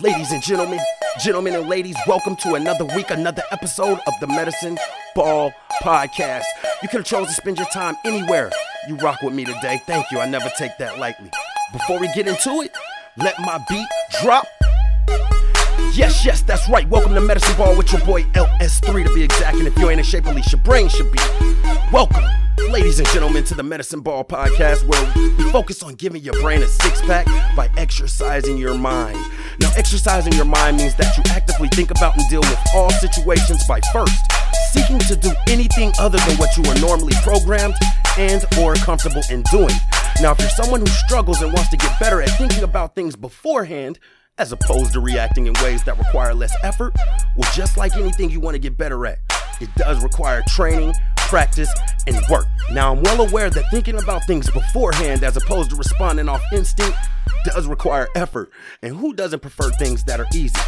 Ladies and gentlemen, gentlemen and ladies, welcome to another week, another episode of the Medicine Ball Podcast. You could have chosen to spend your time anywhere. You rock with me today. Thank you. I never take that lightly. Before we get into it, let my beat drop. Yes, yes, that's right. Welcome to Medicine Ball with your boy LS3 to be exact. And if you ain't in shape, at least your brain should be. Welcome, ladies and gentlemen, to the Medicine Ball podcast where we focus on giving your brain a six pack by exercising your mind. Now, exercising your mind means that you actively think about and deal with all situations by first seeking to do anything other than what you are normally programmed and or comfortable in doing. Now, if you're someone who struggles and wants to get better at thinking about things beforehand, as opposed to reacting in ways that require less effort, well, just like anything you want to get better at, it does require training, practice, and work. Now, I'm well aware that thinking about things beforehand as opposed to responding off instinct does require effort. And who doesn't prefer things that are easy?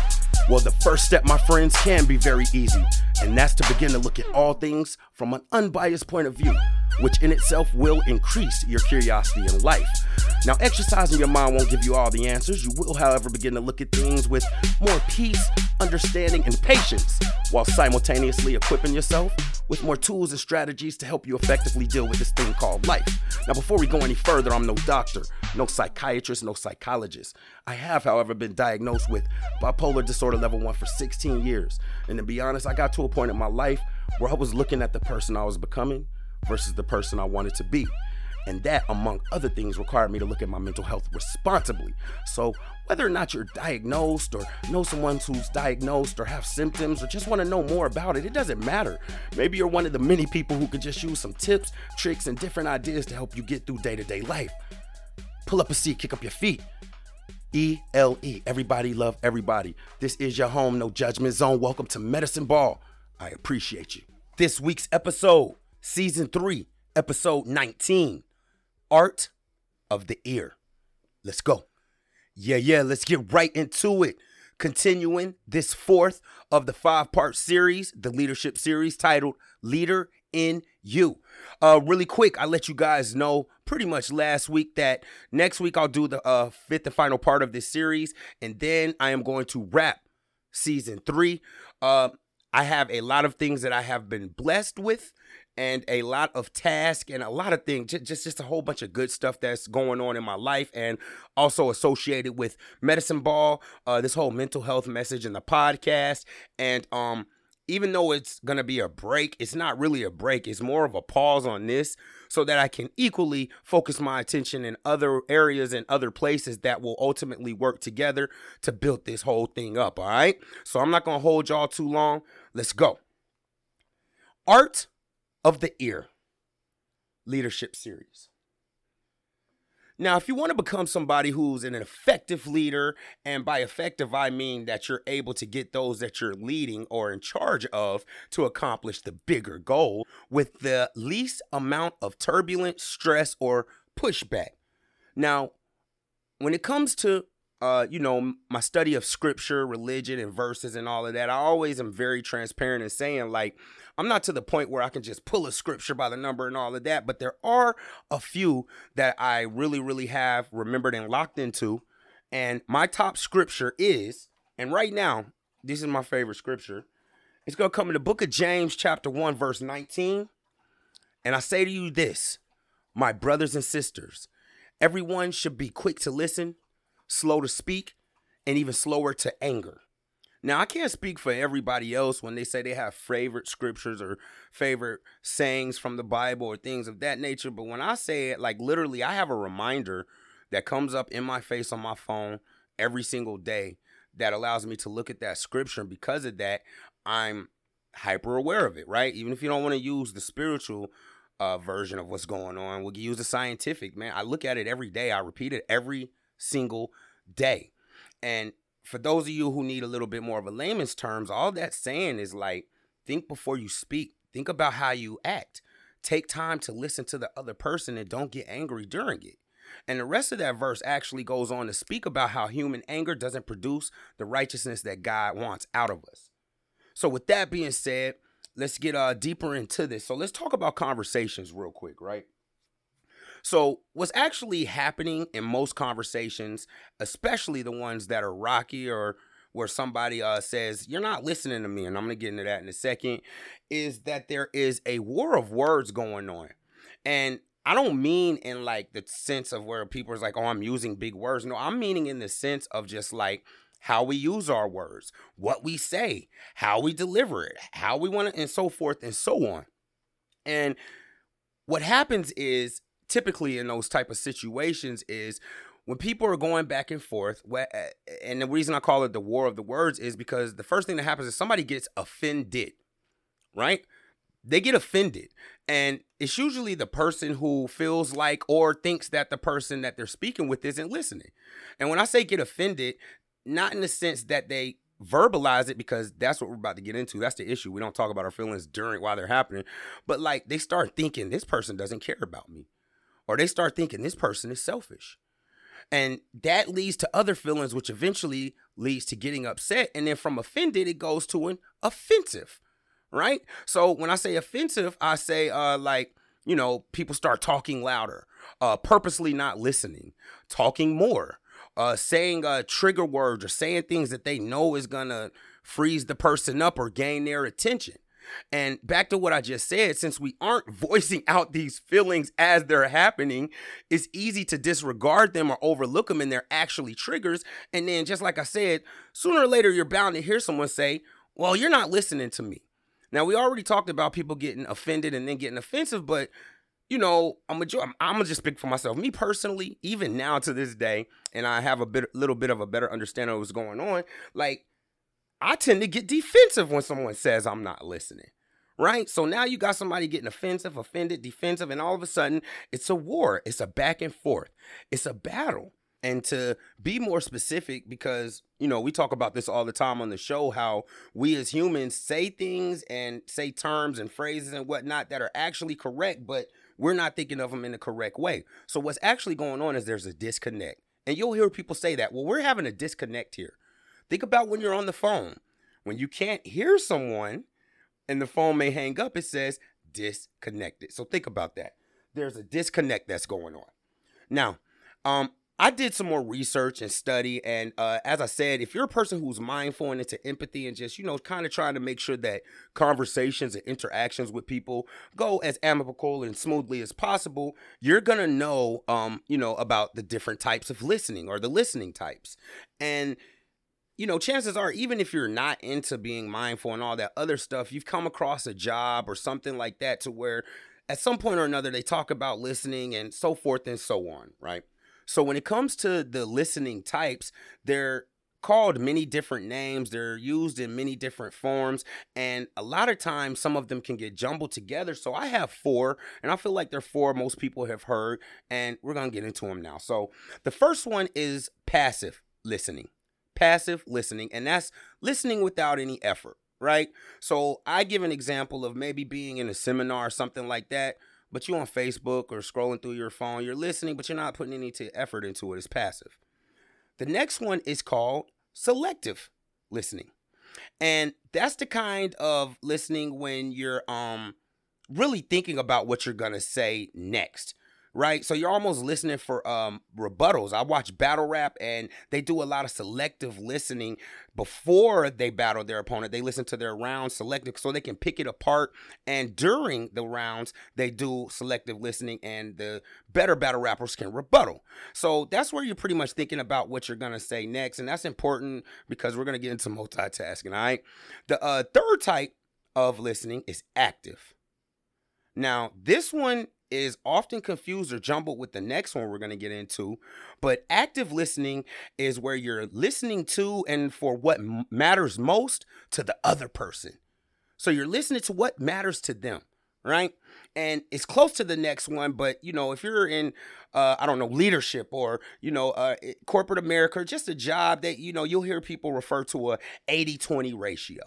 Well, the first step, my friends, can be very easy, and that's to begin to look at all things from an unbiased point of view, which in itself will increase your curiosity in life. Now, exercising your mind won't give you all the answers. You will, however, begin to look at things with more peace, understanding, and patience, while simultaneously equipping yourself with more tools and strategies to help you effectively deal with this thing called life. Now, before we go any further, I'm no doctor, no psychiatrist, no psychologist. I have, however, been diagnosed with bipolar disorder level 1 for 16 years. And to be honest, I got to a point in my life where I was looking at the person I was becoming versus the person I wanted to be. And that, among other things, required me to look at my mental health responsibly. So, whether or not you're diagnosed or know someone who's diagnosed or have symptoms or just want to know more about it, it doesn't matter. Maybe you're one of the many people who could just use some tips, tricks, and different ideas to help you get through day to day life. Pull up a seat, kick up your feet. E L E. Everybody love everybody. This is your home, no judgment zone. Welcome to Medicine Ball. I appreciate you. This week's episode, season three, episode 19 Art of the Ear. Let's go. Yeah, yeah, let's get right into it. Continuing this fourth of the five part series, the leadership series titled Leader in You. Uh, really quick, I let you guys know pretty much last week that next week I'll do the uh, fifth and final part of this series, and then I am going to wrap season three. Uh, I have a lot of things that I have been blessed with and a lot of tasks and a lot of things just, just just a whole bunch of good stuff that's going on in my life and also associated with medicine ball uh this whole mental health message in the podcast and um even though it's gonna be a break it's not really a break it's more of a pause on this so that i can equally focus my attention in other areas and other places that will ultimately work together to build this whole thing up all right? So i'm not gonna hold y'all too long. Let's go. Art of the Ear leadership series. Now, if you want to become somebody who's an effective leader, and by effective, I mean that you're able to get those that you're leading or in charge of to accomplish the bigger goal with the least amount of turbulence, stress, or pushback. Now, when it comes to uh, you know, my study of scripture, religion, and verses and all of that, I always am very transparent in saying, like, I'm not to the point where I can just pull a scripture by the number and all of that, but there are a few that I really, really have remembered and locked into. And my top scripture is, and right now, this is my favorite scripture. It's going to come in the book of James, chapter 1, verse 19. And I say to you this, my brothers and sisters, everyone should be quick to listen slow to speak, and even slower to anger. Now, I can't speak for everybody else when they say they have favorite scriptures or favorite sayings from the Bible or things of that nature, but when I say it, like literally, I have a reminder that comes up in my face on my phone every single day that allows me to look at that scripture. And because of that, I'm hyper aware of it, right? Even if you don't want to use the spiritual uh, version of what's going on, we'll use the scientific, man. I look at it every day, I repeat it every single day. And for those of you who need a little bit more of a layman's terms, all that's saying is like, think before you speak. Think about how you act. Take time to listen to the other person and don't get angry during it. And the rest of that verse actually goes on to speak about how human anger doesn't produce the righteousness that God wants out of us. So, with that being said, let's get uh, deeper into this. So, let's talk about conversations real quick, right? So, what's actually happening in most conversations, especially the ones that are rocky or where somebody uh, says, You're not listening to me, and I'm going to get into that in a second, is that there is a war of words going on. And I don't mean in like the sense of where people are like, Oh, I'm using big words. No, I'm meaning in the sense of just like, how we use our words, what we say, how we deliver it, how we want it, and so forth and so on. And what happens is typically in those type of situations is when people are going back and forth, and the reason I call it the war of the words is because the first thing that happens is somebody gets offended, right? They get offended. And it's usually the person who feels like or thinks that the person that they're speaking with isn't listening. And when I say get offended, not in the sense that they verbalize it because that's what we're about to get into. That's the issue. We don't talk about our feelings during while they're happening, but like they start thinking this person doesn't care about me, or they start thinking this person is selfish. And that leads to other feelings, which eventually leads to getting upset. And then from offended, it goes to an offensive, right? So when I say offensive, I say, uh, like, you know, people start talking louder, uh, purposely not listening, talking more, uh, saying uh, trigger words or saying things that they know is gonna freeze the person up or gain their attention. And back to what I just said, since we aren't voicing out these feelings as they're happening, it's easy to disregard them or overlook them and they're actually triggers. And then, just like I said, sooner or later, you're bound to hear someone say, Well, you're not listening to me. Now, we already talked about people getting offended and then getting offensive, but you know, I'm, I'm gonna just speak for myself. Me personally, even now to this day, and I have a bit, little bit of a better understanding of what's going on. Like, I tend to get defensive when someone says I'm not listening, right? So now you got somebody getting offensive, offended, defensive, and all of a sudden it's a war. It's a back and forth. It's a battle. And to be more specific, because, you know, we talk about this all the time on the show how we as humans say things and say terms and phrases and whatnot that are actually correct, but we're not thinking of them in the correct way. So what's actually going on is there's a disconnect. And you'll hear people say that, well, we're having a disconnect here. Think about when you're on the phone. When you can't hear someone and the phone may hang up, it says disconnected. So think about that. There's a disconnect that's going on. Now, um, I did some more research and study. And uh, as I said, if you're a person who's mindful and into empathy and just, you know, kind of trying to make sure that conversations and interactions with people go as amicable and smoothly as possible, you're to know, um, you know, about the different types of listening or the listening types. And, you know, chances are, even if you're not into being mindful and all that other stuff, you've come across a job or something like that to where at some point or another they talk about listening and so forth and so on, right? So when it comes to the listening types, they're called many different names. They're used in many different forms. And a lot of times, some of them can get jumbled together. So I have four, and I feel like they're four most people have heard. And we're going to get into them now. So the first one is passive listening. Passive listening. And that's listening without any effort, right? So I give an example of maybe being in a seminar or something like that but you on Facebook or scrolling through your phone, you're listening, but you're not putting any effort into it. It's passive. The next one is called selective listening. And that's the kind of listening when you're um really thinking about what you're going to say next right? So you're almost listening for um rebuttals. I watch battle rap and they do a lot of selective listening before they battle their opponent. They listen to their rounds selective so they can pick it apart. And during the rounds, they do selective listening and the better battle rappers can rebuttal. So that's where you're pretty much thinking about what you're gonna say next. And that's important because we're gonna get into multitasking, all right? The uh, third type of listening is active. Now, this one is often confused or jumbled with the next one we're going to get into. But active listening is where you're listening to and for what matters most to the other person. So you're listening to what matters to them, right? And it's close to the next one, but you know, if you're in, uh, I don't know, leadership or you know, uh, corporate America, just a job that you know, you'll hear people refer to a 80-20 ratio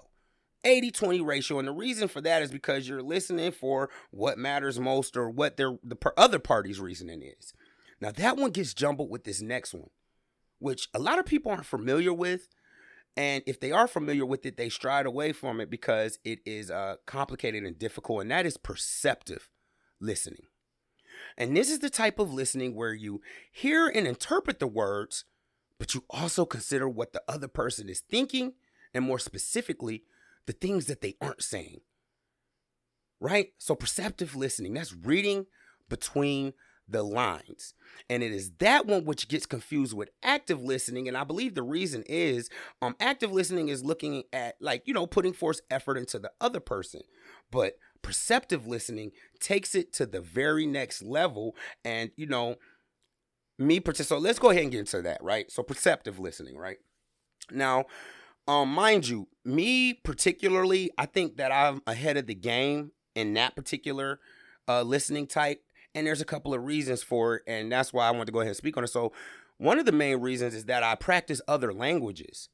80 20 ratio. And the reason for that is because you're listening for what matters most or what their the other party's reasoning is. Now, that one gets jumbled with this next one, which a lot of people aren't familiar with. And if they are familiar with it, they stride away from it because it is uh, complicated and difficult, and that is perceptive listening. And this is the type of listening where you hear and interpret the words, but you also consider what the other person is thinking, and more specifically, the things that they aren't saying. Right? So, perceptive listening, that's reading between the lines. And it is that one which gets confused with active listening. And I believe the reason is um active listening is looking at like, you know, putting forth effort into the other person. But perceptive listening takes it to the very next level. And, you know, me, so let's go ahead and get into that, right? So perceptive listening, right? Now, um, mind you, me particularly, I think that I'm ahead of the game in that particular uh, listening type. And there's a couple of reasons for it. And that's why I want to go ahead and speak on it. So, one of the main reasons is that I practice other languages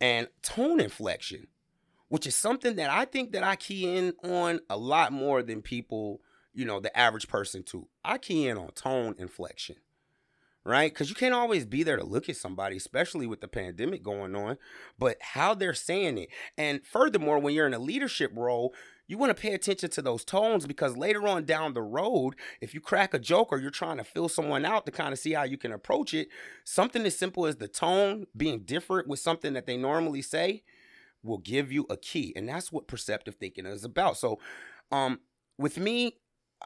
and tone inflection, which is something that I think that I key in on a lot more than people, you know, the average person too. I key in on tone inflection right? Because you can't always be there to look at somebody, especially with the pandemic going on, but how they're saying it. And furthermore, when you're in a leadership role, you want to pay attention to those tones because later on down the road, if you crack a joke or you're trying to fill someone out to kind of see how you can approach it, something as simple as the tone being different with something that they normally say will give you a key. And that's what perceptive thinking is about. So, um, with me,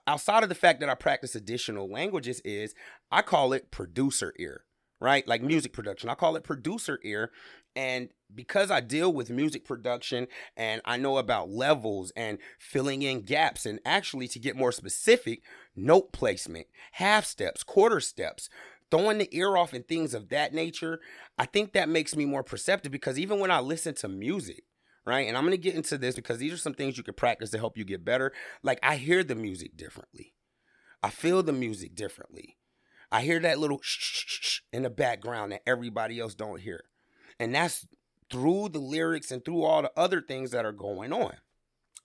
outside of the fact that I practice additional languages, is I call it producer ear, right? Like music production. I call it producer ear. And because I deal with music production and I know about levels and filling in gaps, and actually to get more specific, note placement, half steps, quarter steps, throwing the ear off and things of that nature, I think that makes me more perceptive because even when I listen to music, right? And I'm going to get into this because these are some things you can practice to help you get better. Like I hear the music differently. I feel the music differently. I hear that little shh, shh, shh in the background that everybody else don't hear. And that's through the lyrics and through all the other things that are going on.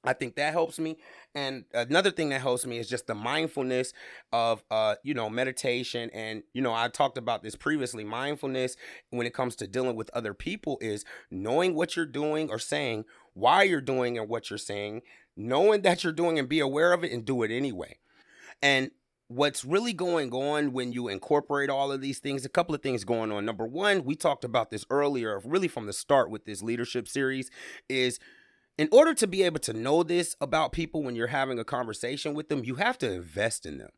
I think that helps me. And another thing that helps me is just the mindfulness of uh, you know, meditation. And, you know, I talked about this previously. Mindfulness when it comes to dealing with other people is knowing what you're doing or saying, why you're doing and what you're saying, knowing that you're doing and be aware of it and do it anyway. And what's really going on when you incorporate all of these things, a couple of things going on. Number one, we talked about this earlier, really from the start with this leadership series, is in order to be able to know this about people when you're having a conversation with them, you have to invest in them.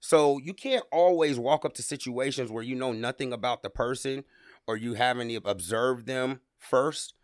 So you can't always walk up to situations where you know nothing about the person or you haven't observed them first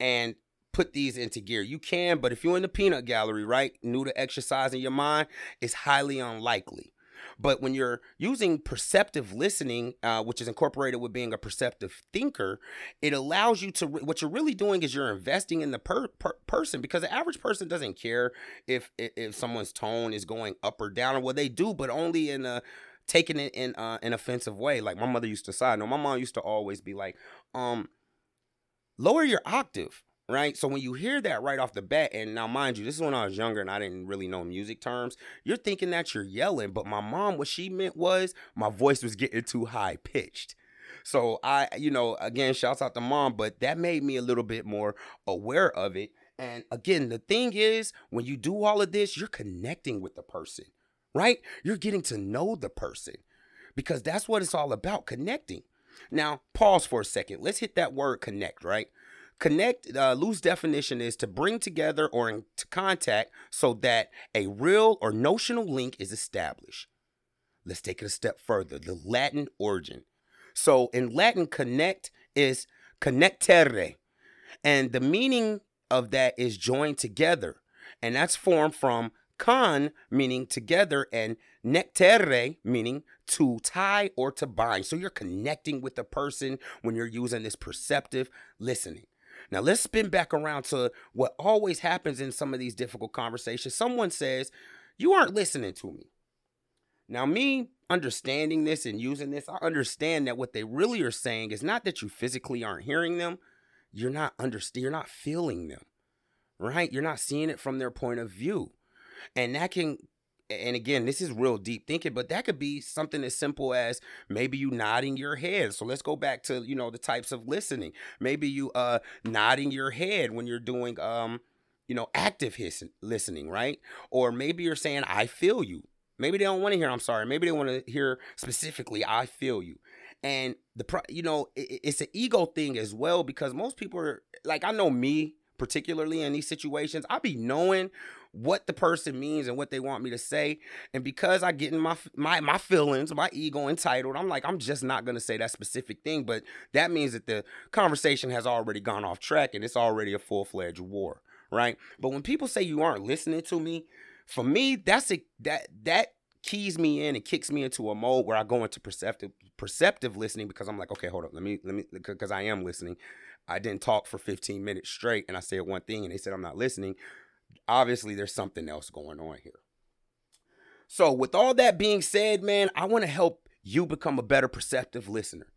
and put these into gear. You can, but if you're in the peanut gallery, right, new to exercising your mind, it's highly unlikely. But when you're using perceptive listening, uh, which is incorporated with being a perceptive thinker, it allows you to. Re- what you're really doing is you're investing in the per- per- person because the average person doesn't care if if someone's tone is going up or down, or what they do, but only in a taking it in uh, an offensive way. Like my mother used to say, no, my mom used to always be like, um, lower your octave right? So when you hear that right off the bat, and now mind you, this is when I was younger and I didn't really know music terms, you're thinking that you're yelling, but my mom, what she meant was my voice was getting too high pitched. So I, you know, again, shouts out to mom, but that made me a little bit more aware of it. And again, the thing is, when you do all of this, you're connecting with the person, right? You're getting to know the person because that's what it's all about connecting. Now, pause for a second. Let's hit that word connect, right? Connect, uh, loose definition is to bring together or into contact so that a real or notional link is established. Let's take it a step further the Latin origin. So in Latin, connect is connectere, and the meaning of that is joined together, and that's formed from con meaning together and nectere meaning to tie or to bind. So you're connecting with the person when you're using this perceptive listening. Now let's spin back around to what always happens in some of these difficult conversations. Someone says, You aren't listening to me. Now, me understanding this and using this, I understand that what they really are saying is not that you physically aren't hearing them, you're not understanding, you're not feeling them, right? You're not seeing it from their point of view. And that can and again, this is real deep thinking, but that could be something as simple as maybe you nodding your head. So let's go back to, you know, the types of listening. Maybe you uh nodding your head when you're doing um, you know, active his- listening, right? Or maybe you're saying I feel you, Maybe they don't want to hear I'm sorry. Maybe they want to hear specifically I feel you. And the pro- you know, it, it's an ego thing as well because most people are like I know me particularly in these situations, I be knowing what the person means and what they want me to say. And because I get in my my my feelings, my ego entitled, I'm like, I'm just not gonna say that specific thing. But that means that the conversation has already gone off track and it's already a full-fledged war, right? But when people say you aren't listening to me, for me, that's a that that keys me in and kicks me into a mode where I go into perceptive perceptive listening because I'm like, okay, hold up, let me let me because I am listening. I didn't talk for 15 minutes straight and I said one thing and they said I'm not listening. Obviously, there's something else going on here. So, with all that being said, man, I want to help you become a better perceptive listener,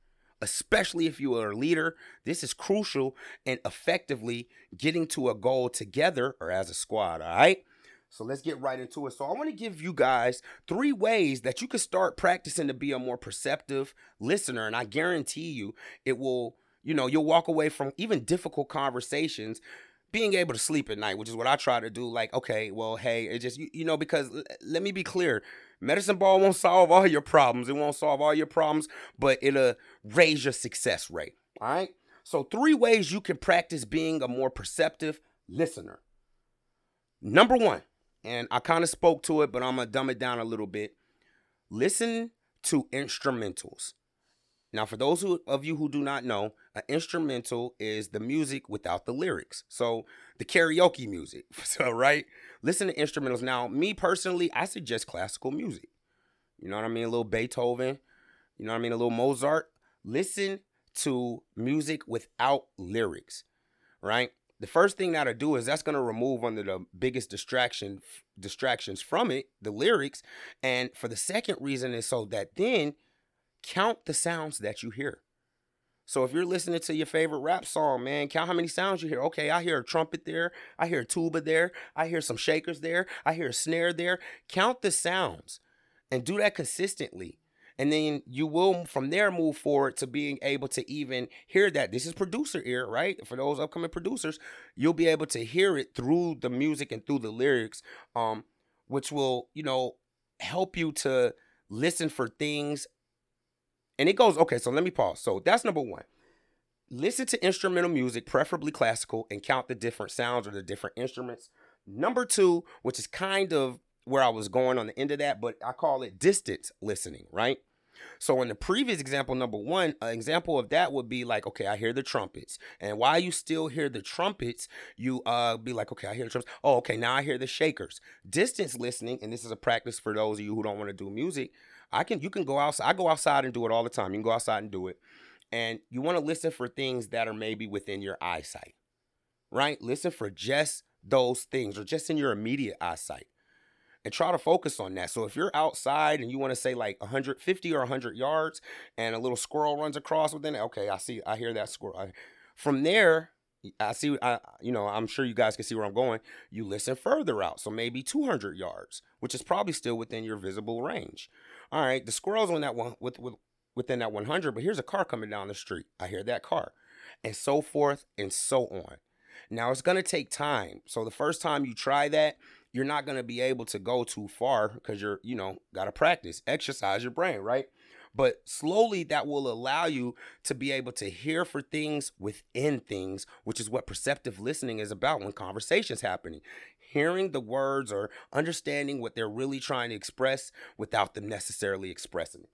especially if you are a leader. This is crucial in effectively getting to a goal together or as a squad, all right? So let's get right into it. So I want to give you guys three ways that you can start practicing to be a more perceptive listener. And I guarantee you it will you know, you'll walk away from even difficult conversations being able to sleep at night, which is what I try to do. Like, okay, well, hey, it just, you, you know, because l- let me be clear medicine ball won't solve all your problems. It won't solve all your problems, but it'll raise your success rate. All right. So, three ways you can practice being a more perceptive listener. Number one, and I kind of spoke to it, but I'm going to dumb it down a little bit. Listen to instrumentals. Now, for those who, of you who do not know, an instrumental is the music without the lyrics. So the karaoke music. So, right? Listen to instrumentals. Now, me personally, I suggest classical music. You know what I mean? A little Beethoven. You know what I mean? A little Mozart. Listen to music without lyrics, right? The first thing that'll do is that's gonna remove one of the biggest distraction distractions from it, the lyrics. And for the second reason is so that then count the sounds that you hear. So if you're listening to your favorite rap song, man, count how many sounds you hear. Okay, I hear a trumpet there, I hear a tuba there, I hear some shakers there, I hear a snare there. Count the sounds and do that consistently. And then you will from there move forward to being able to even hear that. This is producer ear, right? For those upcoming producers, you'll be able to hear it through the music and through the lyrics, um, which will, you know, help you to listen for things and it goes, okay, so let me pause. So that's number one. Listen to instrumental music, preferably classical, and count the different sounds or the different instruments. Number two, which is kind of where I was going on the end of that, but I call it distance listening, right? So in the previous example, number one, an example of that would be like, okay, I hear the trumpets. And while you still hear the trumpets, you uh be like, okay, I hear the trumpets. Oh, okay, now I hear the shakers. Distance listening, and this is a practice for those of you who don't want to do music. I can you can go outside. I go outside and do it all the time. You can go outside and do it. And you want to listen for things that are maybe within your eyesight. Right? Listen for just those things or just in your immediate eyesight. And try to focus on that. So if you're outside and you want to say like 150 or 100 yards and a little squirrel runs across within it, okay, I see I hear that squirrel. I, from there, I see, I, you know, I'm sure you guys can see where I'm going. You listen further out, so maybe 200 yards, which is probably still within your visible range. All right, the squirrel's on that one with, with within that 100, but here's a car coming down the street. I hear that car, and so forth and so on. Now it's gonna take time. So the first time you try that, you're not gonna be able to go too far because you're, you know, gotta practice, exercise your brain, right? But slowly that will allow you to be able to hear for things within things, which is what perceptive listening is about when conversations happening hearing the words or understanding what they're really trying to express without them necessarily expressing it.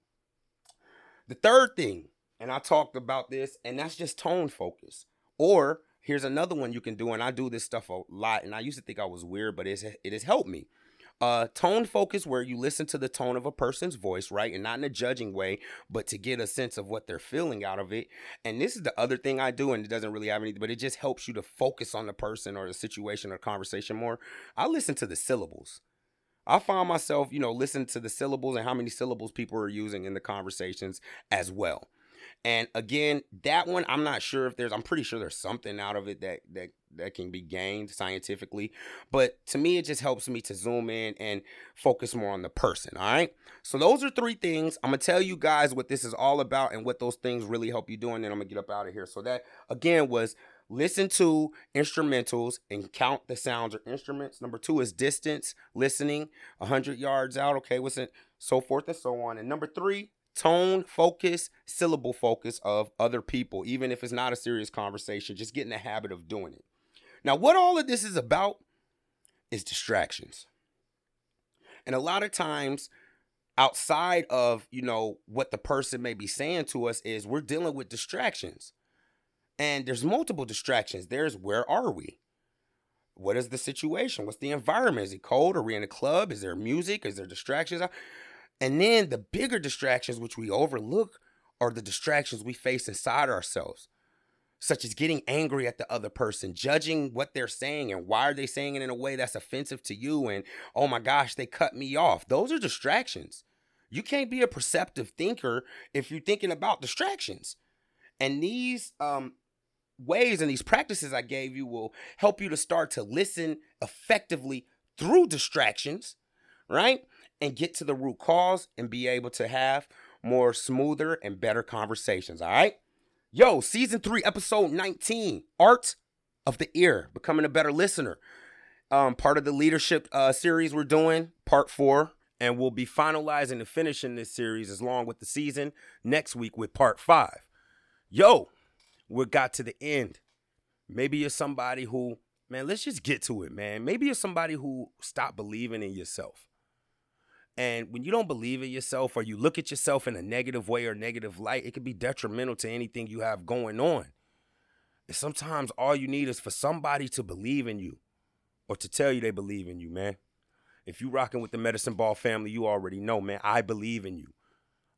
The third thing, and I talked about this, and that's just tone focus. Or here's another one you can do, and I do this stuff a lot, and I used to think I was weird, but it has helped me. Uh, tone focus, where you listen to the tone of a person's voice, right? And not in a judging way, but to get a sense of what they're feeling out of it. And this is the other thing I do, and it doesn't really have anything, but it just helps you to focus on the person or the situation or conversation more. I listen to the syllables. I find myself, you know, listening to the syllables and how many syllables people are using in the conversations as well. And again, that one I'm not sure if there's I'm pretty sure there's something out of it that that that can be gained scientifically, but to me it just helps me to zoom in and focus more on the person, all right? So those are three things. I'm to tell you guys what this is all about and what those things really help you do and then I'm to get up out of here. So that again was listen to instrumentals and count the sounds or instruments. Number two is distance, listening, a 100 yards out, okay, what's it, so forth and so on. And number three, tone focus, syllable focus of other people, even if it's not a serious conversation, just get in the habit of doing it. Now, what all of this is about is distractions. And a lot of times, outside of, you know, what the person may be saying to us is we're dealing with distractions. And there's multiple distractions. There's where are we? What is the situation? What's the environment? Is it cold? Are we in a club? Is there music? Is there distractions? And then the bigger distractions, which we overlook, are the distractions we face inside ourselves, such as getting angry at the other person, judging what they're saying and why are they saying it in a way that's offensive to you, and oh my gosh, they cut me off. Those are distractions. You can't be a perceptive thinker if you're thinking about distractions. And these um, ways and these practices I gave you will help you to start to listen effectively through distractions, right? And get to the root cause and be able to have more smoother and better conversations, all right? Yo, season three, episode 19 Art of the Ear, Becoming a Better Listener. Um, part of the leadership uh, series we're doing, part four, and we'll be finalizing and finishing this series as long with the season next week with part five. Yo, we got to the end. Maybe you're somebody who, man, let's just get to it, man. Maybe you're somebody who stopped believing in yourself. And when you don't believe in yourself or you look at yourself in a negative way or negative light, it can be detrimental to anything you have going on. And sometimes all you need is for somebody to believe in you or to tell you they believe in you, man. If you rocking with the Medicine Ball family, you already know, man, I believe in you.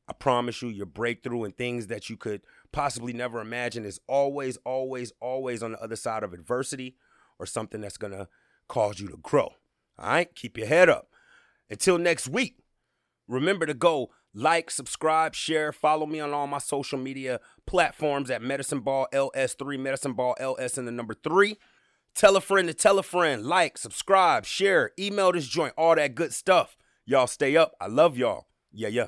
I promise you, your breakthrough and things that you could possibly never imagine is always, always, always on the other side of adversity or something that's to cause you to grow. All right? Keep your head up. Until next week, remember to go like, subscribe, share, follow me on all my social media platforms at Medicine Ball LS3, Medicine Ball LS in the number three. Tell a friend to tell a friend. Like, subscribe, share, email this joint, all that good stuff. Y'all stay up. I love y'all. Yeah, yeah.